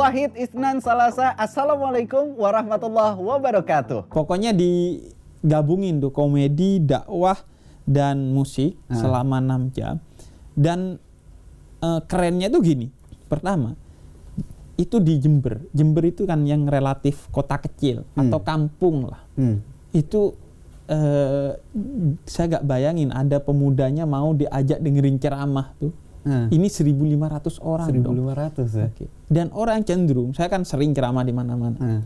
Wahid Isnan Salasa. Assalamualaikum warahmatullahi wabarakatuh. Pokoknya digabungin tuh komedi, dakwah dan musik Ah. selama 6 jam. Dan eh, kerennya tuh gini. Pertama, itu di Jember. Jember itu kan yang relatif kota kecil Hmm. atau kampung lah. Hmm. Itu eh, saya gak bayangin ada pemudanya mau diajak dengerin ceramah tuh. Ah. Ini 1.500 orang dong. 1500 ya. Oke. Dan orang cenderung, saya kan sering ceramah di mana-mana. Ah.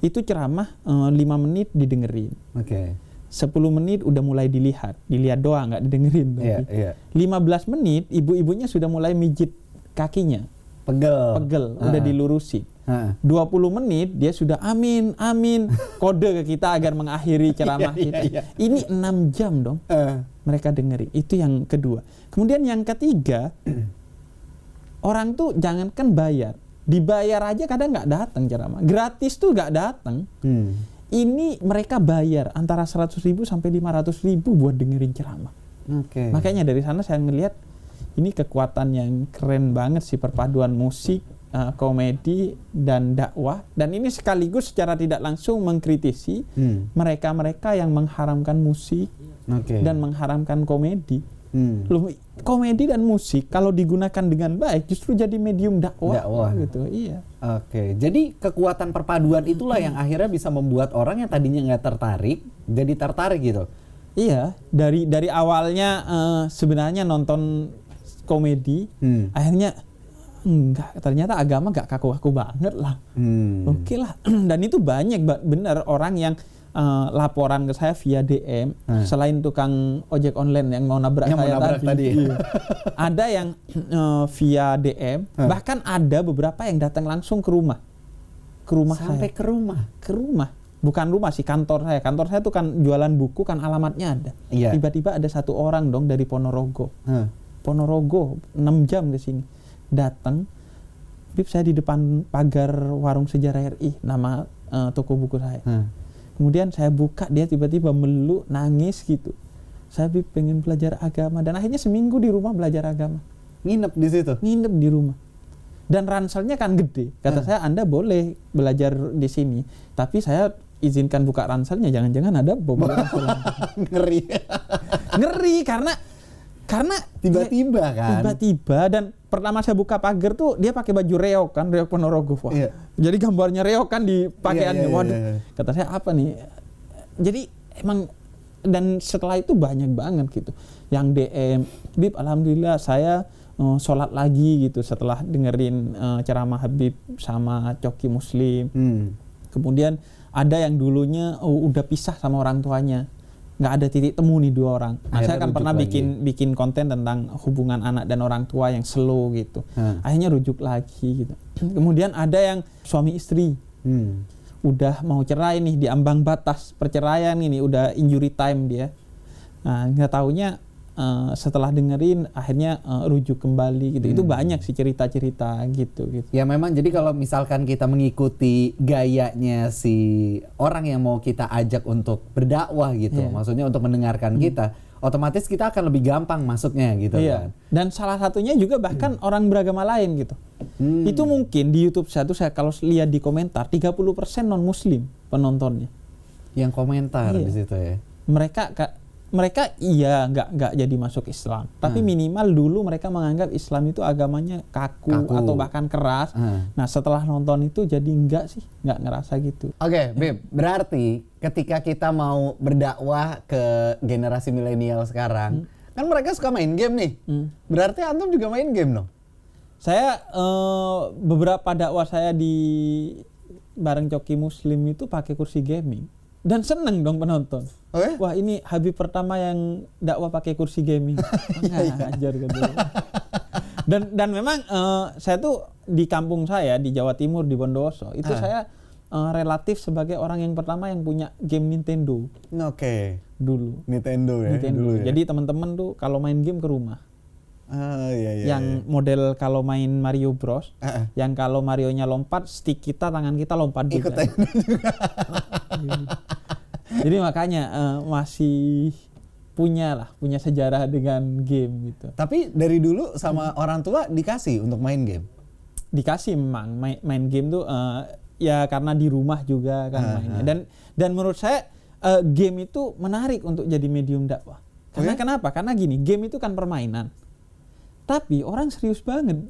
Itu ceramah 5 menit didengerin. Oke. 10 menit udah mulai dilihat, dilihat doang nggak didengerin. Iya, tapi. iya. 15 menit ibu-ibunya sudah mulai mijit kakinya, Pegel. pegel, Ah. udah dilurusin. Ah. 20 menit dia sudah amin, amin, kode ke kita agar mengakhiri ceramah Iya, iya, kita. iya. Ini 6 jam dong Ah. mereka dengerin. Itu yang kedua. Kemudian yang ketiga, orang tuh jangankan bayar, dibayar aja kadang nggak datang ceramah. Gratis tuh nggak datang. Hmm. Ini mereka bayar antara 100 ribu sampai 500 ribu buat dengerin ceramah. Oke. Makanya dari sana saya ngelihat ini kekuatan yang keren banget sih perpaduan musik, eh, komedi dan dakwah. Dan ini sekaligus secara tidak langsung mengkritisi Hmm. mereka-mereka yang mengharamkan musik Oke. dan mengharamkan komedi. Hmm. Loh, komedi dan musik kalau digunakan dengan baik justru jadi medium dakwah, Dakwah. gitu. Iya. Oke, jadi kekuatan perpaduan itulah yang akhirnya bisa membuat orang yang tadinya nggak tertarik jadi tertarik gitu. Iya, dari dari awalnya eh, sebenarnya nonton komedi, Hmm. akhirnya enggak, ternyata agama nggak kaku-kaku banget lah. Hmm. Oke lah, dan itu banyak ba- bener orang yang eh, laporan ke saya via DM, Hmm. selain tukang ojek online yang mau nabrak Yang mau saya nabrak tadi. Iya. ada yang eh, via DM, Hmm. bahkan ada beberapa yang datang langsung ke rumah, ke rumah Sampai saya, ke rumah. ke rumah, bukan rumah sih kantor saya, kantor saya tuh kan jualan buku kan alamatnya ada. Iya. Tiba-tiba ada satu orang dong dari Ponorogo, Hah. Ponorogo 6 jam ke sini. Datang Bib saya di depan pagar warung sejarah RI nama eh, toko buku saya. Hah. kemudian saya buka dia tiba-tiba meluk nangis gitu. Saya Bib pengen belajar agama. Dan akhirnya seminggu di rumah belajar agama. Nginep di situ. nginep di rumah. Dan ranselnya kan gede. Kata Hmm. saya anda boleh belajar di sini tapi saya izinkan buka ranselnya. Jangan-jangan ada bom Ngeri. ngeri karena karena Tiba-tiba kan. tiba-tiba dan pertama saya buka pagar tuh dia pakai baju reok kan reok Ponorogo wah Iya. jadi gambarnya reok kan di pakaiannya Iya, iya, waduh iya, iya. kata saya apa nih jadi emang dan setelah itu banyak banget gitu yang DM Bib alhamdulillah saya eh, sholat lagi gitu setelah dengerin eh, ceramah Habib sama Coki Muslim Hmm. kemudian ada yang dulunya oh, udah pisah sama orang tuanya nggak ada titik temu nih dua orang nah, saya kan pernah lagi. bikin bikin konten tentang hubungan anak dan orang tua yang slow gitu Hmm. akhirnya rujuk lagi gitu kemudian ada yang suami istri Hmm. udah mau cerai nih di ambang batas perceraian ini udah injury time dia nah nggak taunya eh, setelah dengerin akhirnya eh, rujuk kembali gitu itu Hmm. banyak sih cerita-cerita gitu gitu Ya memang jadi kalau misalkan kita mengikuti gayanya si orang yang mau kita ajak untuk berdakwah gitu, Iya. maksudnya untuk mendengarkan kita, otomatis kita akan lebih gampang masuknya gitu Iya. kan. Dan salah satunya juga bahkan orang beragama lain gitu. Hmm. Itu mungkin di YouTube saya tuh saya kalau lihat di komentar 30% non muslim penontonnya. Yang komentar Iya. di situ ya. Mereka ka- mereka iya nggak nggak jadi masuk Islam, tapi Hmm. minimal dulu mereka menganggap Islam itu agamanya kaku, Kaku. atau bahkan keras. Hmm. Nah, setelah nonton itu jadi enggak sih, nggak ngerasa gitu. Oke, Beb, berarti ketika kita mau berdakwah ke generasi milenial sekarang, kan mereka suka main game nih. Hmm. Berarti antum juga main game dong? Saya eh, beberapa dakwah saya di bareng Coki Muslim itu pakai kursi gaming dan seneng dong penonton. Oh ya? Wah ini Habib pertama yang dakwah pakai kursi gaming. Ngajar gitu. Dan dan memang eh, saya tuh di kampung saya di Jawa Timur di Bondowoso itu Ah. saya eh, relatif sebagai orang yang pertama yang punya game Nintendo Oke, dulu. Nintendo ya. Nintendo. dulu ya. Jadi teman-teman tuh kalau main game ke rumah. Ah, iya, iya, yang model kalau main Mario Bros, ah. yang kalau Marionya lompat, stick kita tangan kita lompat Ikut juga. Juga. Jadi makanya eh, masih punya lah, punya sejarah dengan game gitu. Tapi dari dulu sama orang tua dikasih untuk main game. dikasih memang main, main game tuh eh, ya karena di rumah juga kan Ah, mainnya dan dan menurut saya eh, game itu menarik untuk jadi medium dakwah karena Oh ya? kenapa karena gini game itu kan permainan tapi orang serius banget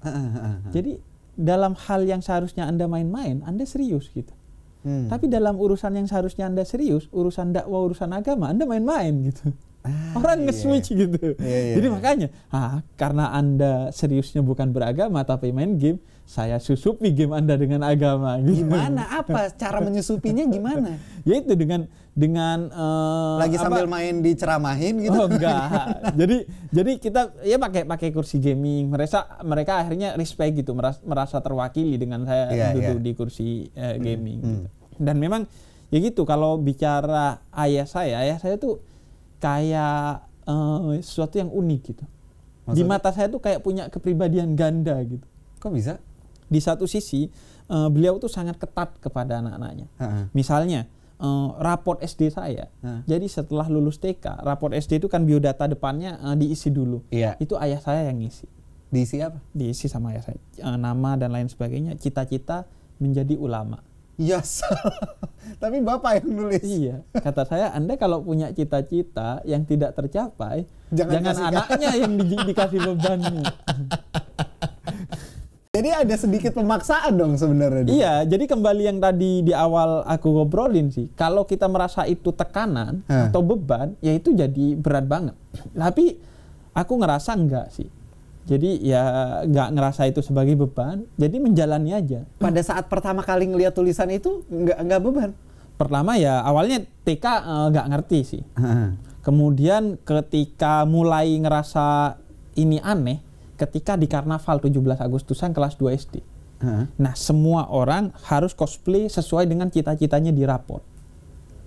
jadi dalam hal yang seharusnya anda main-main anda serius gitu Hmm. tapi dalam urusan yang seharusnya anda serius urusan dakwah urusan agama anda main-main gitu Ah, orang iya. nge-switch gitu Iya, iya, jadi iya. makanya ah, karena anda seriusnya bukan beragama tapi main game saya susupi game anda dengan agama gitu Gimana? Apa cara menyusupinya gimana? ya itu dengan dengan eh, Lagi apa- sambil main diceramahin gitu? Oh enggak. jadi jadi kita ya pakai pakai kursi gaming. Mereka mereka akhirnya respect gitu, merasa, merasa terwakili dengan saya Iya, duduk iya. di kursi eh, gaming. hmm. gitu. Dan memang ya gitu kalau bicara ayah saya, ayah saya tuh kayak eh, sesuatu yang unik gitu. Di Maksudnya? mata saya tuh kayak punya kepribadian ganda gitu. Kok bisa? Di satu sisi eh, beliau tuh sangat ketat kepada anak-anaknya. Heeh. Misalnya eh, raport SD saya. Hah. Jadi setelah lulus TK, raport SD itu kan biodata depannya eh, diisi dulu. Iya. Itu ayah saya yang ngisi. Diisi apa? Diisi sama ayah saya. Eh, nama dan lain sebagainya. Cita-cita menjadi ulama. Ya salah. Tapi bapak yang nulis. Iya. Kata saya, Anda kalau punya cita-cita yang tidak tercapai, Jangan jangan, anaknya yang di- dikasih bebannya. Jadi ada sedikit pemaksaan dong sebenarnya. Iya, jadi kembali yang tadi di awal aku ngobrolin sih, kalau kita merasa itu tekanan Hah. atau beban, ya itu jadi berat banget. Tapi aku ngerasa enggak sih. Jadi ya nggak ngerasa itu sebagai beban, jadi menjalani aja. Pada saat pertama kali ngeliat tulisan itu nggak nggak beban. Pertama ya awalnya TK eh, nggak ngerti sih. Kemudian ketika mulai ngerasa ini aneh, ketika di karnaval 17 Agustusan kelas 2 SD. Heeh. Nah, semua orang harus cosplay sesuai dengan cita-citanya di raport.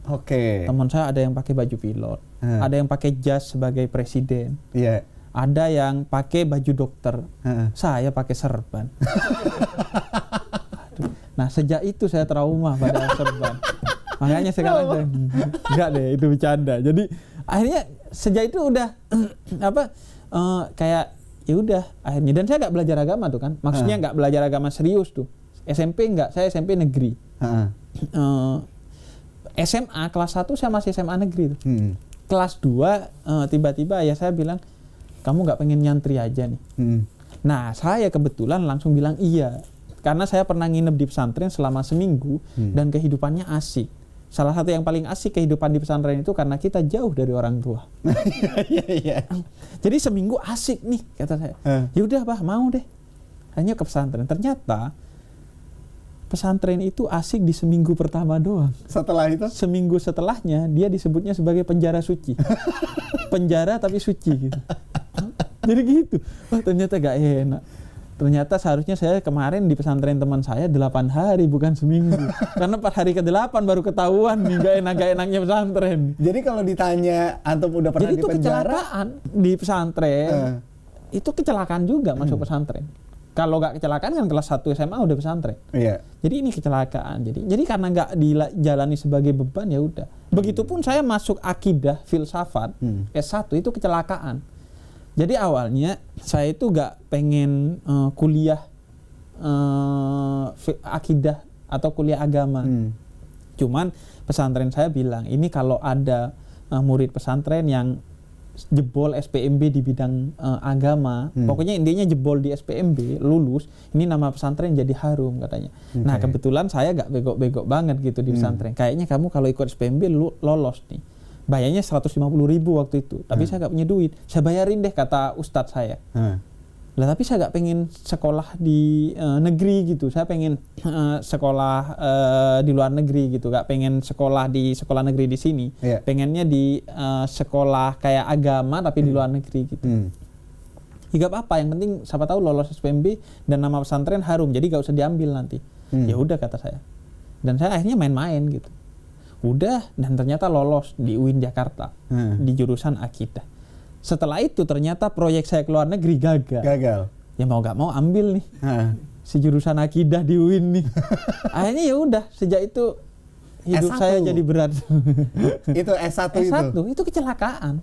Oke. Teman saya ada yang pakai baju pilot, Hmm. ada yang pakai jas sebagai presiden, Iya. ada yang pakai baju dokter. Heeh. Saya pakai serban. Nah, sejak itu saya trauma pada serban. Makanya sekarang saya, enggak deh, itu bercanda. Jadi akhirnya sejak itu udah apa eh, kayak ya udah akhirnya dan saya nggak belajar agama tuh kan. Maksudnya Hmm. nggak belajar agama serius tuh. SMP nggak, saya SMP negeri. Heeh. Eh, SMA kelas 1 saya masih SMA negeri tuh. Hmm. Kelas 2 eh, tiba-tiba ya saya bilang kamu nggak pengen nyantri aja nih. Hmm. Nah saya kebetulan langsung bilang iya karena saya pernah nginep di pesantren selama seminggu Hmm. dan kehidupannya asik. Salah satu yang paling asik kehidupan di pesantren itu karena kita jauh dari orang tua. Iya iya. Jadi seminggu asik nih kata saya. Eh. Ya udah bah mau deh. Hanya ke pesantren. Ternyata pesantren itu asik di seminggu pertama doang. Setelah itu seminggu setelahnya dia disebutnya sebagai penjara suci. penjara tapi suci gitu. Jadi gitu. Wah ternyata gak enak. Ternyata seharusnya saya kemarin di pesantren teman saya 8 hari bukan seminggu. Karena pas hari ke-8 baru ketahuan nih gak enak gak enaknya pesantren. Jadi kalau ditanya antum udah pernah Jadi di itu penjara? kecelakaan di pesantren. Eh. Itu kecelakaan juga masuk pesantren. Kalau gak kecelakaan kan kelas 1 SMA udah pesantren. Iya. Jadi ini kecelakaan. Jadi jadi karena nggak dijalani sebagai beban ya udah. Begitupun saya masuk akidah filsafat Hmm. S1 itu kecelakaan. Jadi awalnya saya itu nggak pengen eh, kuliah eh, fi- akidah atau kuliah agama. Hmm. Cuman pesantren saya bilang ini kalau ada eh, murid pesantren yang jebol SPMB di bidang eh, agama, Hmm. pokoknya intinya jebol di SPMB, lulus, ini nama pesantren jadi harum katanya. Nah Oke. kebetulan saya gak bego-bego banget gitu di Hmm. pesantren. Kayaknya kamu kalau ikut SPMB lu lolos nih. Bayarnya 150 ribu waktu itu, tapi Hmm. saya gak punya duit. Saya bayarin deh kata ustadz saya. Heeh. Lah tapi saya nggak pengen sekolah di eh, negeri gitu. Saya pengen eh, sekolah eh, di luar negeri gitu. Gak pengen sekolah di sekolah negeri di sini. Iya. Pengennya di eh, sekolah kayak agama tapi di luar negeri gitu. Hmm. Ya gak apa-apa. Yang penting siapa tahu lolos SPMB dan nama pesantren harum. Jadi gak usah diambil nanti. Hmm. Ya udah kata saya. Dan saya akhirnya main-main gitu. Udah dan ternyata lolos di UIN Jakarta Hmm. di jurusan akidah. Setelah itu ternyata proyek saya ke luar negeri gagal Gagal. ya mau nggak mau ambil nih Heeh. si jurusan akidah di UIN nih akhirnya ya udah sejak itu hidup S1. saya jadi berat itu S1 itu. S1 itu kecelakaan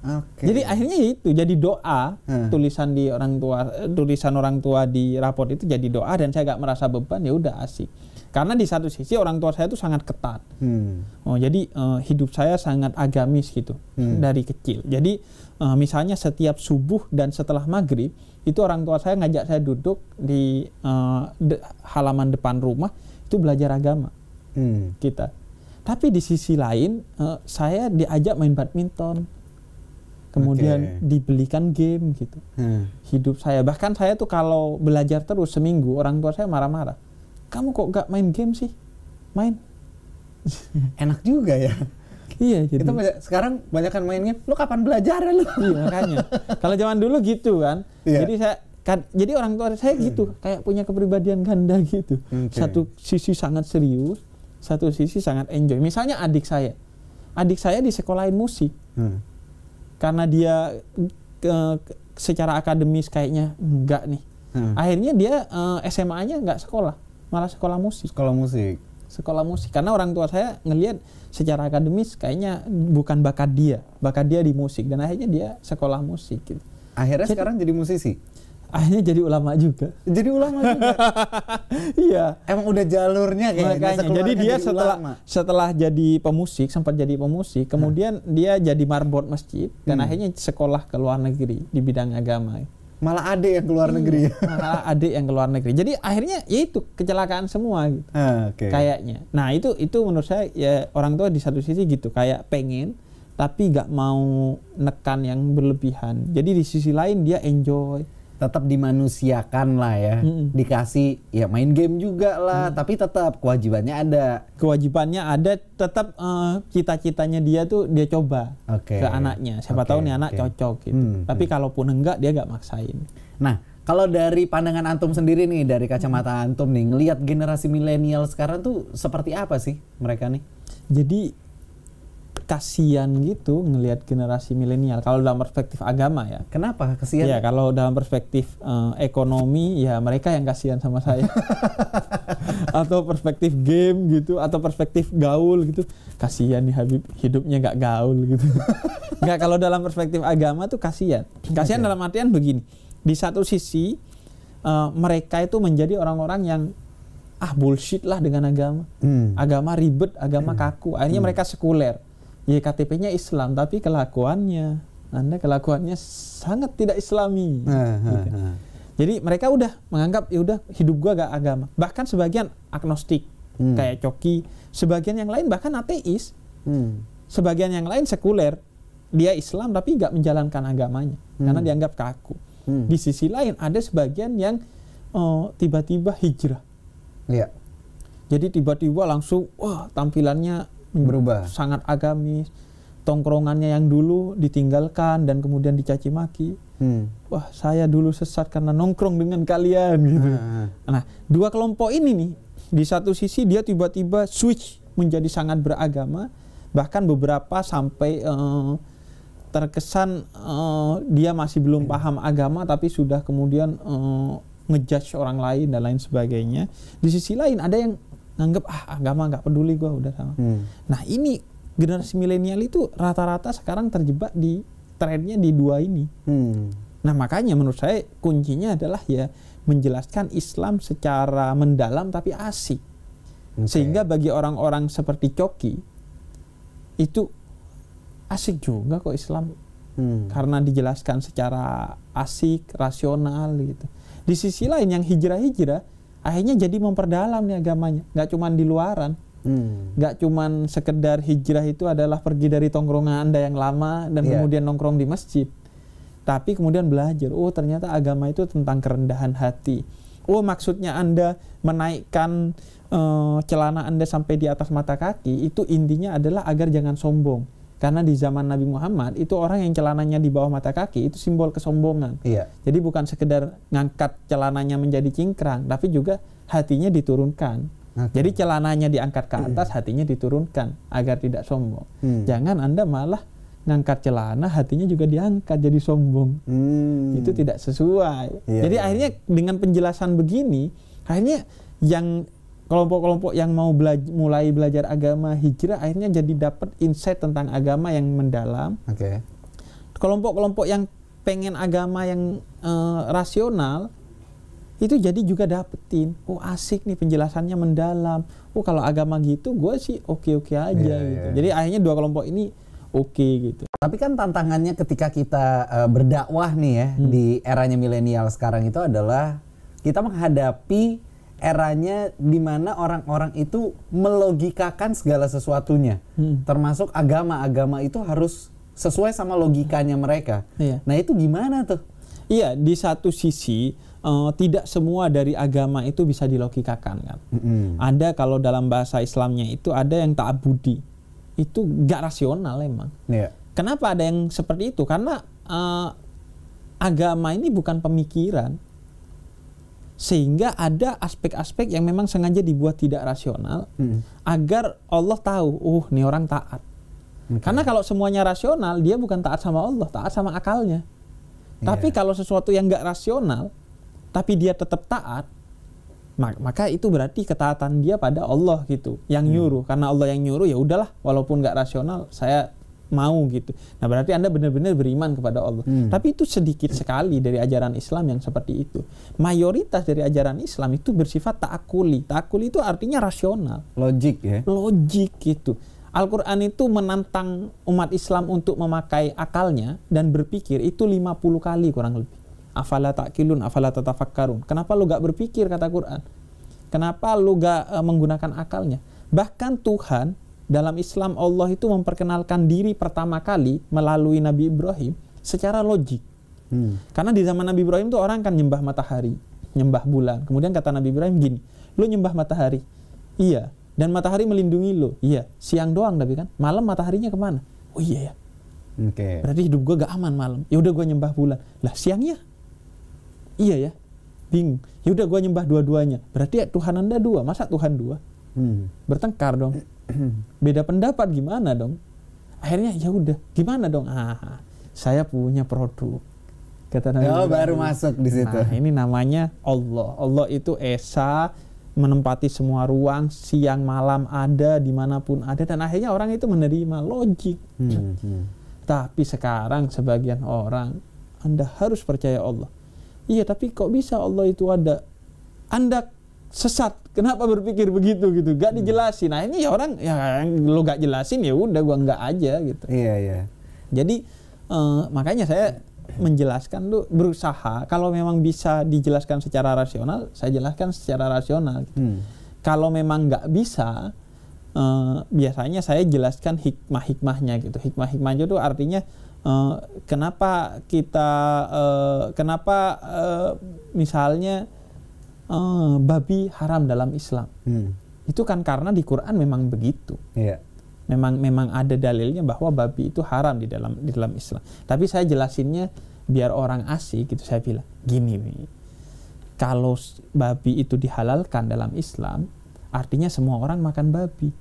Oke. Jadi akhirnya ya itu jadi doa Hmm. tulisan di orang tua eh, tulisan orang tua di raport itu jadi doa dan saya gak merasa beban ya udah asik. Karena di satu sisi orang tua saya itu sangat ketat. Hmm. Oh jadi eh, hidup saya sangat agamis gitu Hmm. dari kecil. Jadi eh, misalnya setiap subuh dan setelah maghrib itu orang tua saya ngajak saya duduk di eh, de- halaman depan rumah itu belajar agama Hmm. kita. Tapi di sisi lain eh, saya diajak main badminton. Kemudian Oke. dibelikan game gitu. Hmm. Hidup saya bahkan saya tuh kalau belajar terus seminggu orang tua saya marah-marah. Kamu kok gak main game sih? Main. Enak juga ya. Iya, jadi Kita banyak, sekarang banyak kan mainnya. Lu kapan belajar lu? Iya makanya. Kalau zaman dulu gitu kan. Iya. Jadi saya kan jadi orang tua saya gitu kayak punya kepribadian ganda gitu. Oke. Satu sisi sangat serius, satu sisi sangat enjoy. Misalnya adik saya. Adik saya di sekolahin musik Hmm. karena dia ke- secara akademis kayaknya enggak nih. Hmm. Akhirnya dia eh, SMA-nya enggak sekolah, malah sekolah musik. Sekolah musik. Sekolah musik karena orang tua saya ngelihat secara akademis kayaknya bukan bakat dia, bakat dia di musik dan akhirnya dia sekolah musik gitu. Akhirnya Jadi- sekarang jadi musisi. akhirnya jadi ulama juga. Jadi ulama juga. iya. Emang udah jalurnya kayaknya. Makanya jadi dia jadi setelah ulama. setelah jadi pemusik sempat jadi pemusik, kemudian dia jadi marbot masjid dan Hmm. akhirnya sekolah ke luar negeri di bidang agama. Malah ade yang keluar negeri. Malah adik yang ke luar negeri. Jadi akhirnya ya itu kecelakaan semua gitu. Ah, Oke. Kayaknya. Nah, itu itu menurut saya ya orang tua di satu sisi gitu kayak pengen tapi nggak mau nekan yang berlebihan. Jadi di sisi lain dia enjoy. Tetap dimanusiakan lah ya. Mm-mm. Dikasih ya main game juga lah, tapi tetap kewajibannya ada. kewajibannya ada tetap eh, cita-citanya dia tuh dia coba Oke. ke anaknya siapa Oke, tahu nih anak oke. cocok gitu Hmm, tapi hmm. kalaupun enggak dia gak maksain Nah, kalau dari pandangan antum sendiri nih, dari kacamata antum nih, ngelihat generasi milenial sekarang tuh seperti apa sih mereka nih? jadi kasihan gitu ngelihat generasi milenial kalau dalam perspektif agama ya Kenapa kesian? Ya kalau dalam perspektif eh, ekonomi ya mereka yang kasihan sama saya. atau perspektif game gitu atau perspektif gaul gitu. Kasihan nih Habib hidupnya nggak gaul gitu. Nggak kalau dalam perspektif agama tuh kasihan. Kasihan dalam artian begini. Di satu sisi eh, mereka itu menjadi orang-orang yang ah bullshit lah dengan agama. Hmm. Agama ribet, agama kaku. Akhirnya mereka sekuler. Ya KTP-nya Islam tapi kelakuannya Anda kelakuannya sangat tidak islami. Nah, Gitu. nah. Jadi mereka udah menganggap ya udah hidup gua gak agama. Bahkan sebagian agnostik Hmm. kayak Coki, sebagian yang lain bahkan ateis, Hmm. sebagian yang lain sekuler. Dia Islam tapi gak menjalankan agamanya karena Hmm. dianggap kaku. Hmm. Di sisi lain ada sebagian yang oh, tiba-tiba hijrah. Iya. Jadi tiba-tiba langsung wah tampilannya Berubah. sangat agamis. Tongkrongannya yang dulu ditinggalkan dan kemudian dicaci maki. Hmm. Wah, saya dulu sesat karena nongkrong dengan kalian gitu. Nah, Nah, dua kelompok ini nih, di satu sisi dia tiba-tiba switch menjadi sangat beragama, bahkan beberapa sampai eh, terkesan eh, dia masih belum paham agama tapi sudah kemudian eh, ngejudge orang lain dan lain sebagainya. Di sisi lain ada yang nganggap ah agama nggak peduli gua udah sama. Hmm. Nah, ini generasi milenial itu rata-rata sekarang terjebak di trennya di dua ini. Hmm. Nah makanya menurut saya kuncinya adalah ya menjelaskan Islam secara mendalam tapi asik. Oke. Sehingga bagi orang-orang seperti Coki itu asik juga kok Islam Hmm. karena dijelaskan secara asik, rasional gitu. Di sisi lain yang hijrah-hijrah akhirnya jadi memperdalam nih agamanya, nggak cuman di luaran, Hmm. cuman sekedar hijrah itu adalah pergi dari tongkrongan anda yang lama dan Iya. kemudian nongkrong di masjid. Tapi kemudian belajar oh ternyata agama itu tentang kerendahan hati. Oh maksudnya anda menaikkan eh, celana anda sampai di atas mata kaki itu intinya adalah agar jangan sombong karena di zaman Nabi Muhammad itu orang yang celananya di bawah mata kaki itu simbol kesombongan Iya. jadi bukan sekedar ngangkat celananya menjadi cingkrang tapi juga hatinya diturunkan Oke. jadi celananya diangkat ke atas, hatinya diturunkan agar tidak sombong. Hmm. Jangan Anda malah ngangkat celana, hatinya juga diangkat jadi sombong. Hmm. Itu tidak sesuai. Iya, jadi iya. akhirnya dengan penjelasan begini, akhirnya yang kelompok-kelompok yang mau belaj- mulai belajar agama hijrah akhirnya jadi dapat insight tentang agama yang mendalam. Oke. kelompok-kelompok yang pengen agama yang eh, rasional itu jadi juga dapetin oh asik nih penjelasannya mendalam oh kalau agama gitu gue sih oke oke aja Iya, gitu iya. jadi akhirnya dua kelompok ini oke gitu Tapi kan tantangannya ketika kita eh, berdakwah nih ya Hmm. di eranya milenial sekarang itu adalah kita menghadapi eranya di mana orang-orang itu melogikakan segala sesuatunya. Hmm. Termasuk agama-agama itu harus sesuai sama logikanya mereka. Iya. Nah, itu gimana tuh? iya di satu sisi eh, tidak semua dari agama itu bisa dilogikakan kan Mm-mm. ada kalau dalam bahasa Islamnya itu ada yang ta'abudi itu gak rasional emang Iya. Kenapa ada yang seperti itu? Karena eh, agama ini bukan pemikiran, sehingga ada aspek-aspek yang memang sengaja dibuat tidak rasional Mm. agar Allah tahu, uh, nih orang taat. Oke. Karena kalau semuanya rasional, dia bukan taat sama Allah, taat sama akalnya. Tapi Iya. kalau sesuatu yang nggak rasional, tapi dia tetap taat, ma- maka itu berarti ketaatan dia pada Allah gitu, yang Hmm. nyuruh. Karena Allah yang nyuruh ya udahlah, walaupun nggak rasional, saya mau gitu. Nah berarti anda benar-benar beriman kepada Allah. Hmm. Tapi itu sedikit sekali dari ajaran Islam yang seperti itu. Mayoritas dari ajaran Islam itu bersifat ta'akuli. Ta'akuli itu artinya rasional Logik ya. logik gitu. Al-Quran itu menantang umat Islam untuk memakai akalnya dan berpikir itu 50 kali kurang lebih. Afala ta'kilun, afala tatafakkarun. Kenapa lu gak berpikir kata Quran? Kenapa lu gak eh, menggunakan akalnya? Bahkan Tuhan dalam Islam Allah itu memperkenalkan diri pertama kali melalui Nabi Ibrahim secara logik. Hmm. Karena di zaman Nabi Ibrahim tuh orang kan nyembah matahari, nyembah bulan. Kemudian kata Nabi Ibrahim gini, lu nyembah matahari. Iya. Dan matahari melindungi lu. Iya. Siang doang tapi kan. Malam mataharinya ke mana? Oh iya ya. Oke. Berarti hidup gua gak aman malam. Ya udah gua nyembah bulan. Lah siangnya? Iya ya. Bingung. Ya udah gua nyembah dua-duanya. Berarti ya Tuhan Anda dua. Masa Tuhan dua? Hmm. Bertengkar dong. Beda pendapat gimana dong? Akhirnya ya udah, gimana dong? Ah, saya punya produk. Kata Nabi Oh, baru masuk di situ. Nah, ini namanya Allah. Allah itu esa menempati semua ruang, siang malam ada, di mana pun ada, dan akhirnya orang itu menerima logik. Hmm. Hmm. Tapi sekarang sebagian orang, Anda harus percaya Allah. Iya, tapi kok bisa Allah itu ada? Anda sesat. Kenapa berpikir begitu gitu? Gak dijelasin. Nah ini ya orang ya lo gak jelasin ya udah gua nggak aja gitu. Iya, iya. Jadi eh, makanya saya menjelaskan tuh berusaha kalau memang bisa dijelaskan secara rasional, saya jelaskan secara rasional. gitu. Hmm. Kalau memang nggak bisa, eh, biasanya saya jelaskan hikmah-hikmahnya gitu. Hikmah-hikmahnya itu artinya eh, kenapa kita, eh, kenapa eh, misalnya eh, babi haram dalam Islam. Hmm. Itu kan karena di Quran memang begitu Iya. memang memang ada dalilnya bahwa babi itu haram di dalam di dalam Islam. Tapi saya jelasinnya biar orang asik gitu saya bilang gini. Kalau babi itu dihalalkan dalam Islam, artinya semua orang makan babi.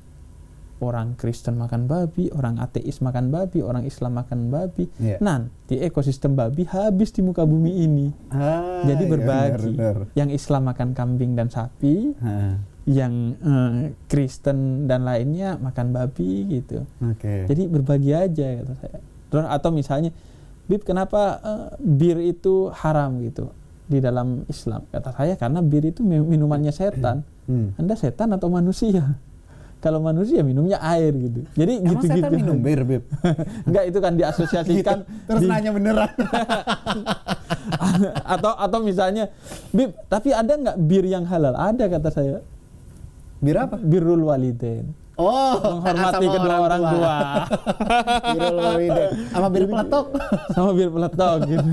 Orang Kristen makan babi, orang ateis makan babi, orang Islam makan babi. Iya. Nanti ekosistem babi habis di muka bumi ini. Ah, Jadi iya, berbagi. benar, benar. Yang Islam makan kambing dan sapi, Ah, yang eh, Kristen dan lainnya makan babi gitu. Oke. Jadi berbagi aja kata saya. Terus atau misalnya, Bib kenapa eh, bir itu haram gitu di dalam Islam? Kata saya karena bir itu mi- minumannya setan. Hmm. Anda setan atau manusia? Kalau manusia minumnya air gitu. Jadi Emang gitu-gitu. setan minum bir, Bib? Enggak itu kan diasosiasikan Terus di- nanya beneran. atau atau misalnya, Bib, tapi ada nggak bir yang halal? Ada kata saya. bir apa? Birrul walidain. Oh, Menghormati sama kedua orang tua. Birul walidain. Sama bir peletok. Sama bir peletok gitu.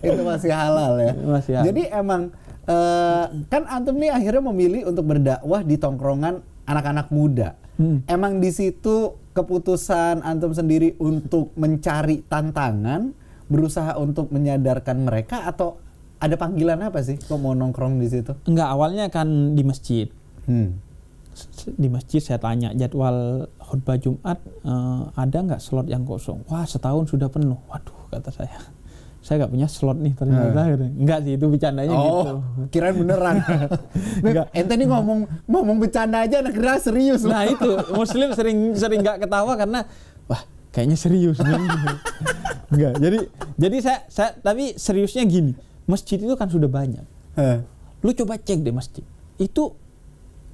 itu masih halal ya. Masih halal. Jadi emang eh, kan antum nih akhirnya memilih untuk berdakwah di tongkrongan anak-anak muda. Hmm. Emang di situ keputusan antum sendiri untuk mencari tantangan, berusaha untuk menyadarkan mereka atau ada panggilan apa sih kok mau nongkrong di situ? Enggak, awalnya kan di masjid. Hmm. Di masjid saya tanya jadwal khutbah Jumat eh, ada nggak slot yang kosong? Wah setahun sudah penuh. Waduh kata saya, saya nggak punya slot nih ternyata. Enggak sih itu bercandanya gitu. Oh, kirain beneran. Enggak. Ente nih ngomong ngomong bercanda aja anak kira serius. Nah itu Muslim sering sering nggak ketawa karena wah kayaknya serius nih. Enggak. Jadi jadi saya saya tapi seriusnya gini. Masjid itu kan sudah banyak. Heh. Lu coba cek deh masjid. Itu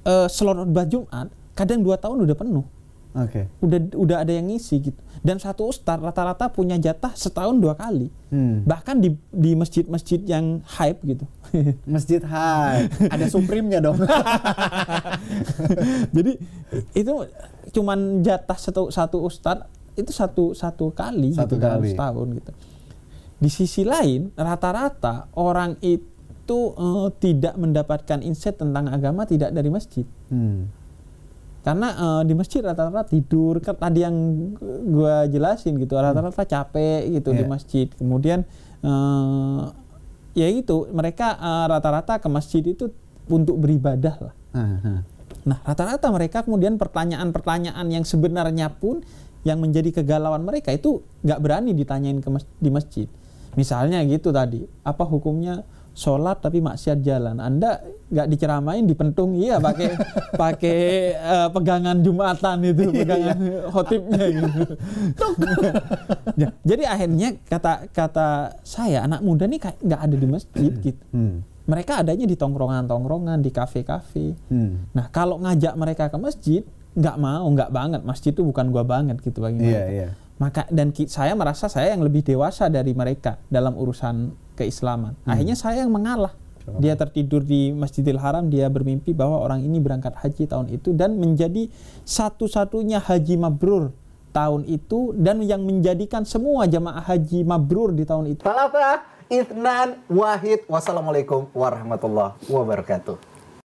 eh slot khotbah Jumat kadang dua tahun udah penuh. Oke. Udah udah ada yang ngisi gitu. Dan satu ustaz rata-rata punya jatah setahun dua kali. Hmm. Bahkan di di masjid-masjid yang hype gitu. Masjid Hai. Ada Supreme-nya dong. Jadi itu cuman jatah satu satu ustad itu satu satu kali Satu gitu dalam kali. setahun gitu. Di sisi lain rata-rata orang itu eh, tidak mendapatkan insight tentang agama tidak dari masjid. Hmm. Karena eh, di masjid rata-rata tidur kan tadi yang gua jelasin gitu rata-rata capek gitu di Iya. masjid. Kemudian eh, ya itu mereka eh, rata-rata ke masjid itu untuk beribadah lah. Ah, ah. Nah, rata-rata mereka kemudian pertanyaan-pertanyaan yang sebenarnya pun yang menjadi kegalauan mereka itu nggak berani ditanyain ke mas- di masjid. Misalnya gitu tadi, apa hukumnya sholat tapi maksiat jalan? Anda nggak diceramain, dipentung, iya pakai pakai eh, pegangan jumatan itu, pegangan khotibnya gitu. Jadi akhirnya kata kata saya anak muda nih kayak nggak ada di masjid gitu. Hmm. Mereka adanya di tongkrongan-tongkrongan, di kafe-kafe. Hmm. Nah, kalau ngajak mereka ke masjid, nggak mau, nggak banget. Masjid itu bukan gua banget gitu bagi Iya, mereka. iya. Maka dan saya merasa saya yang lebih dewasa dari mereka dalam urusan keislaman. Hmm. Akhirnya saya yang mengalah. Dia tertidur di Masjidil Haram, dia bermimpi bahwa orang ini berangkat haji tahun itu dan menjadi satu-satunya haji mabrur tahun itu dan yang menjadikan semua jamaah haji mabrur di tahun itu. Falafah, Ithnan, Wahid. Wassalamualaikum warahmatullahi wabarakatuh.